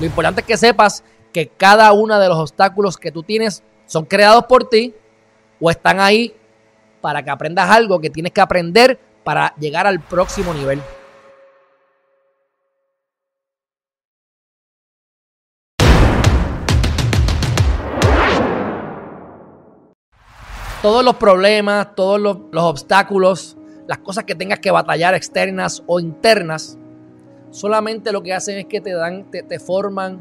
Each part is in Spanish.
Lo importante es que sepas que cada uno de los obstáculos que tú tienes son creados por ti o están ahí para que aprendas algo que tienes que aprender para llegar al próximo nivel. Todos los problemas, todos los, obstáculos, las cosas que tengas que batallar externas o internas, solamente lo que hacen es que te dan, te, forman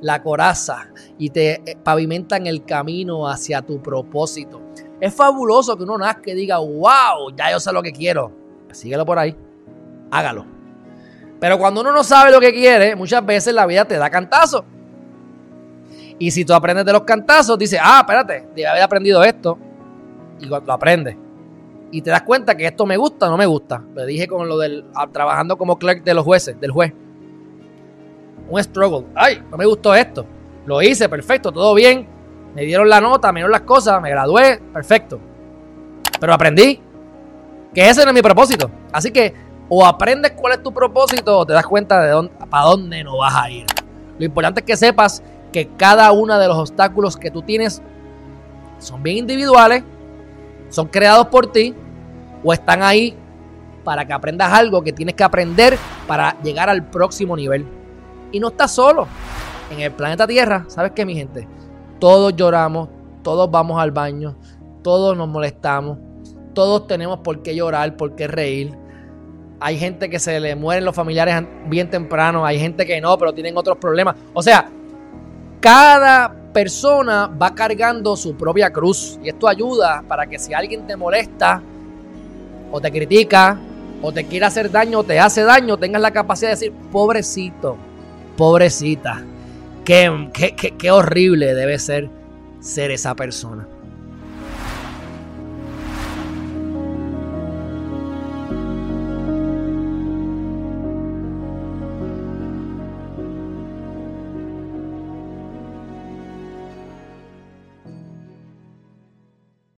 la coraza y te eh, pavimentan el camino hacia tu propósito. Es fabuloso que uno nazca y diga, wow, ya yo sé lo que quiero. Síguelo por ahí, hágalo. Pero cuando uno no sabe lo que quiere, muchas veces la vida te da cantazo. Y si tú aprendes de los cantazos, dices, ah, espérate, debe haber aprendido esto. Y lo aprendes. Y te das cuenta que esto me gusta o no me gusta. Le dije con lo del trabajando como clerk de los jueces, del juez. Un struggle. Ay, no me gustó esto. Lo hice, perfecto, todo bien. Me dieron la nota, me dieron las cosas, me gradué, perfecto. Pero aprendí que ese no es mi propósito. Así que o aprendes cuál es tu propósito o te das cuenta de dónde, para dónde no vas a ir. Lo importante es que sepas que cada uno de los obstáculos que tú tienes son bien individuales, son creados por ti o están ahí para que aprendas algo que tienes que aprender para llegar al próximo nivel. Y no estás solo. En el planeta Tierra, ¿sabes qué, mi gente? Todos lloramos, todos vamos al baño, todos nos molestamos, todos tenemos por qué llorar, por qué reír. Hay gente que se le mueren los familiares bien temprano, hay gente que no, pero tienen otros problemas. O sea, cada persona va cargando su propia cruz y esto ayuda para que si alguien te molesta o te critica o te quiere hacer daño o te hace daño, tengas la capacidad de decir, pobrecito, pobrecita, qué, qué, qué horrible debe ser ser esa persona.